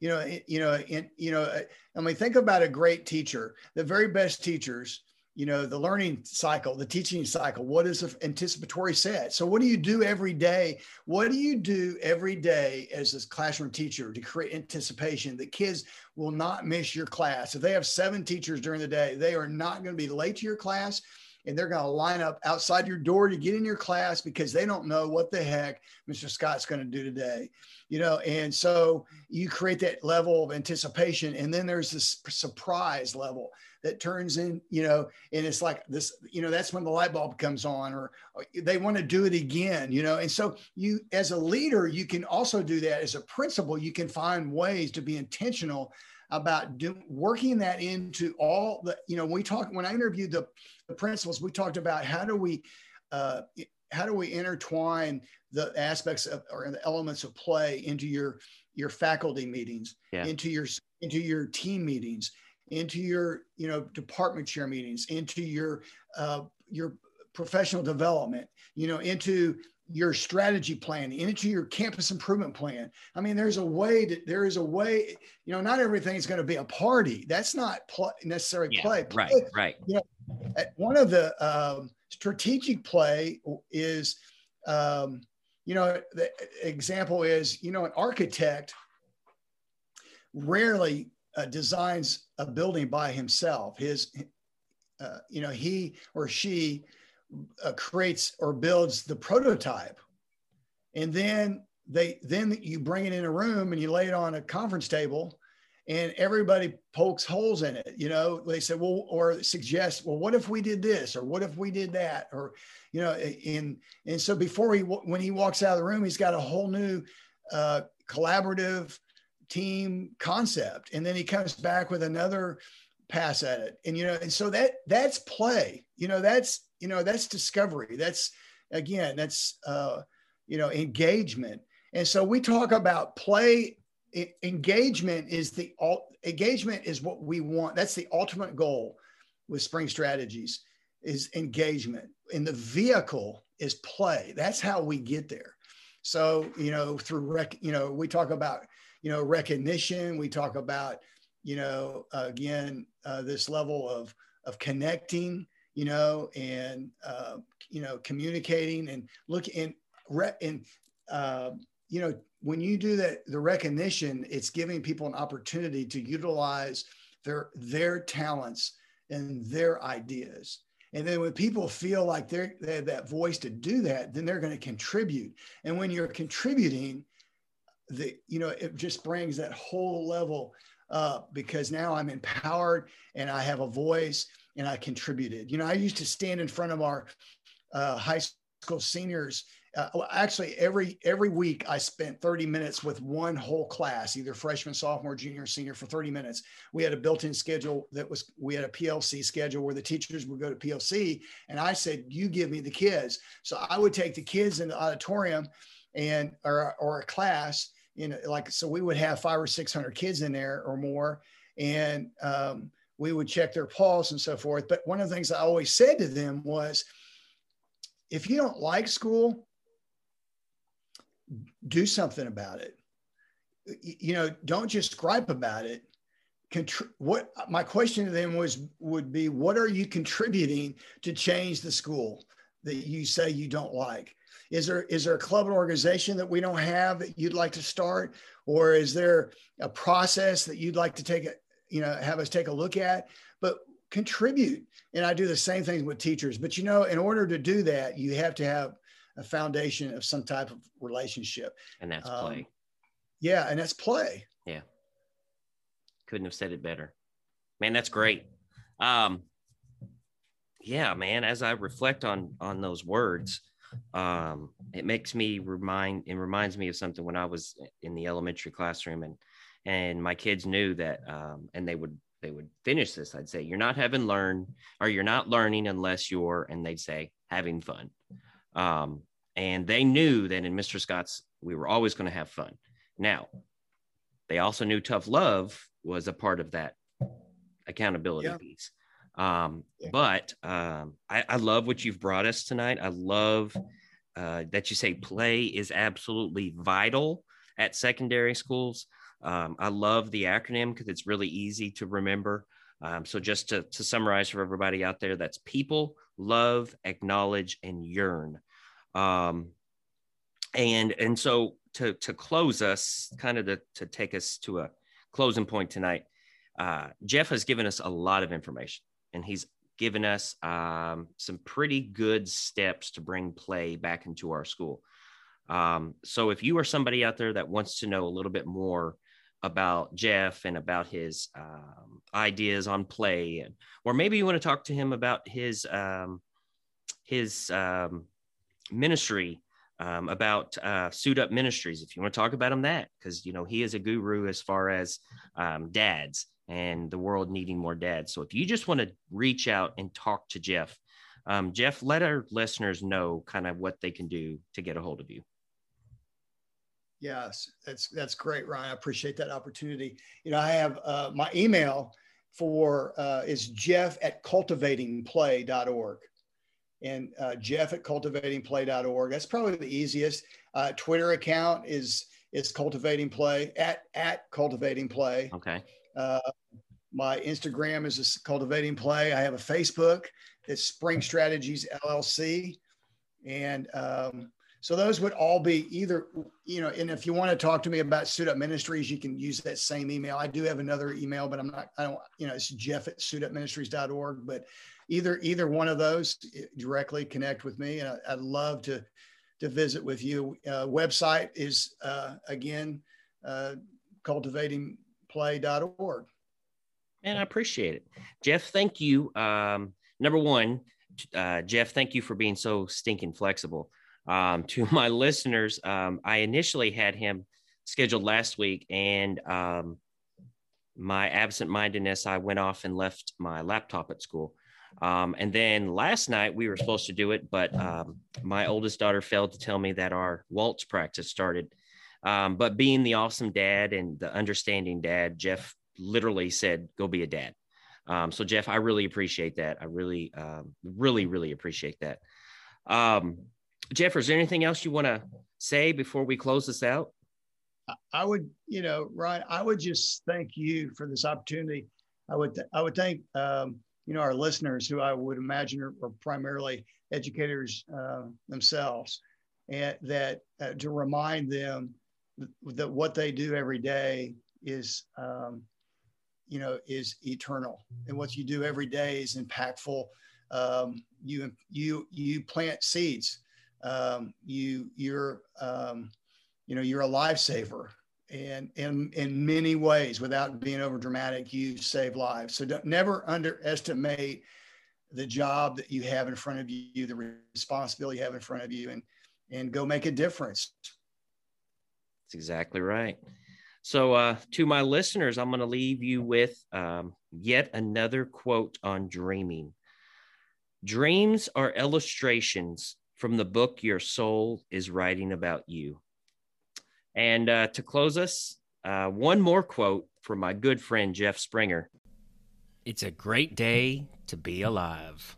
You know it, you know in, you know uh, i mean think about a great teacher the very best teachers you know the learning cycle the teaching cycle. What is an anticipatory set? So what do you do every day? What do you do every day as a classroom teacher to create anticipation that kids will not miss your class. If they have seven teachers during the day, they are not going to be late to your class and they're going to line up outside your door to get in your class because they don't know what the heck Mr. Scott's going to do today. You know, and so you create that level of anticipation and then there's this surprise level that turns in, you know, and it's like this, you know, that's when the light bulb comes on or, or they want to do it again, you know. And so you as a leader, you can also do that as a principal, you can find ways to be intentional about do, working that into all the, you know, we talk when I interviewed the, the principals, we talked about how do we uh, how do we intertwine the aspects of or the elements of play into your your faculty meetings, yeah. into your into your team meetings, into your you know department chair meetings, into your uh, your professional development, you know, into your strategy plan into your campus improvement plan. I mean, there's a way that there is a way, you know, not everything is going to be a party. That's not pl- necessary yeah, play. Right, right. You know, one of the um, strategic play is, um, you know, the example is, you know, an architect rarely uh, designs a building by himself. His, uh, you know, he or she uh, creates or builds the prototype. And then they then you bring it in a room and you lay it on a conference table and everybody pokes holes in it. You know they say well or suggest well what if we did this or what if we did that or you know and and so before he when he walks out of the room he's got a whole new uh, collaborative team concept. And then he comes back with another pass at it. And you know and so that that's play. You know that's you know that's discovery. That's again that's uh you know engagement. And so we talk about play engagement is the engagement is what we want. That's the ultimate goal with spring strategies is engagement. And the vehicle is play. That's how we get there. So you know through rec you know we talk about you know recognition. We talk about you know again uh, this level of of connecting you know, and uh, you know, communicating and look in and uh, you know, when you do that, the recognition, it's giving people an opportunity to utilize their their talents and their ideas. And then when people feel like they're, they have that voice to do that, then they're going to contribute. And when you're contributing, the you know it just brings that whole level up because now I'm empowered and I have a voice and I contributed. You know, I used to stand in front of our uh, high school seniors. Uh, well, actually, every every week I spent 30 minutes with one whole class, either freshman, sophomore, junior, senior, for 30 minutes. We had a built-in schedule that was we had a PLC schedule where the teachers would go to PLC, and I said, "You give me the kids." So I would take the kids in the auditorium, and or or a class, you know, like so we would have five or six hundred kids in there or more, and um, we would check their pulse and so forth. But one of the things I always said to them was, if you don't like school, do something about it. You know, don't just gripe about it. Contr- what my question to them was would be, what are you contributing to change the school that you say you don't like? Is there is there a club or organization that we don't have that you'd like to start, or is there a process that you'd like to take you know have us take a look at but contribute. And i do the same thing with teachers. But you know in order to do that you have to have a foundation of some type of relationship. And that's um, play. Yeah and that's play. Yeah. Couldn't have said it better. Man that's great. Um yeah man as i reflect on on those words um it makes me remind it reminds me of something when i was in the elementary classroom and and my kids knew that um, and they would they would finish this i'd say you're not having learn or you're not learning unless you're and they'd say having fun. Um, and they knew that in mr scott's we were always going to have fun. Now they also knew tough love was a part of that accountability yeah. piece. Um, yeah. but um, I, I, love what you've brought us tonight. I love uh, that you say play is absolutely vital at secondary schools um, I love the acronym because it's really easy to remember. Um, so just to, to summarize for everybody out there, that's people, love, acknowledge, and yearn. Um, and and so to to close us, kind of to, to take us to a closing point tonight. Uh, Jeff has given us a lot of information, and he's given us um, some pretty good steps to bring play back into our school. Um, so if you are somebody out there that wants to know a little bit more about Jeff and about his um, ideas on play, and, or maybe you want to talk to him about his um, his um, ministry um, about uh, Suit Up Ministries. If you want to talk about him, that because you know he is a guru as far as um, dads and the world needing more dads. So if you just want to reach out and talk to Jeff, um, Jeff, let our listeners know kind of what they can do to get a hold of you. Yes, that's that's great, Ryan. I appreciate that opportunity. You know, I have uh, my email for uh, is Jeff at cultivatingplay.org and uh, Jeff at cultivatingplay.org. That's probably the easiest. Uh, Twitter account is is cultivating play at at cultivating play. Okay. Uh, my Instagram is cultivating play. I have a Facebook that's Spring Strategies LLC, and um, so those would all be either you know. And if you want to talk to me about Suit Up Ministries, you can use that same email. I do have another email, but I'm not. I don't. You know, it's Jeff at suitupministries.org. But either either one of those eh, directly connect with me, and I, would love to to visit with you. Uh, website is uh, again uh, cultivatingplay.org. And I appreciate it, Jeff. Thank you. Um, number one, uh, Jeff, thank you for being so stinking flexible. Um, to *laughs* my listeners, um, I initially had him scheduled last week, and um, my absent mindedness, I went off and left my laptop at school. Um, and then last night we were supposed to do it, but um, my oldest daughter failed to tell me that our waltz practice started. Um, but being the awesome dad and the understanding dad, Jeff literally said, "Go be a dad." So Jeff, I really appreciate that. I really, really, really appreciate that. Um, Jeff, is there anything else you want to say before we close this out? I would, you know, Ryan, I would just thank you for this opportunity. I would, th- I would thank you know, our listeners, who I would imagine are, are primarily educators uh, themselves, and that uh, to remind them that what they do every day is, um, you know, is eternal, and what you do every day is impactful. Um, you you you plant seeds. Um, you you're um, you know you're a lifesaver and in in many ways without being over dramatic you save lives. So don't never underestimate the job that you have in front of you the responsibility you have in front of you and and go make a difference. That's exactly right. So uh, to my listeners i'm going to leave you with um, yet another quote on dreaming. Dreams are illustrations from the book your soul is writing about you and uh, to close us, uh, one more quote from my good friend Jeff Springer. It's a great day to be alive.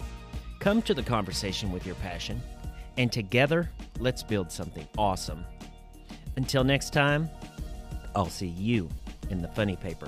Come to the conversation with your passion, and together, let's build something awesome. Until next time, I'll see you in the funny paper.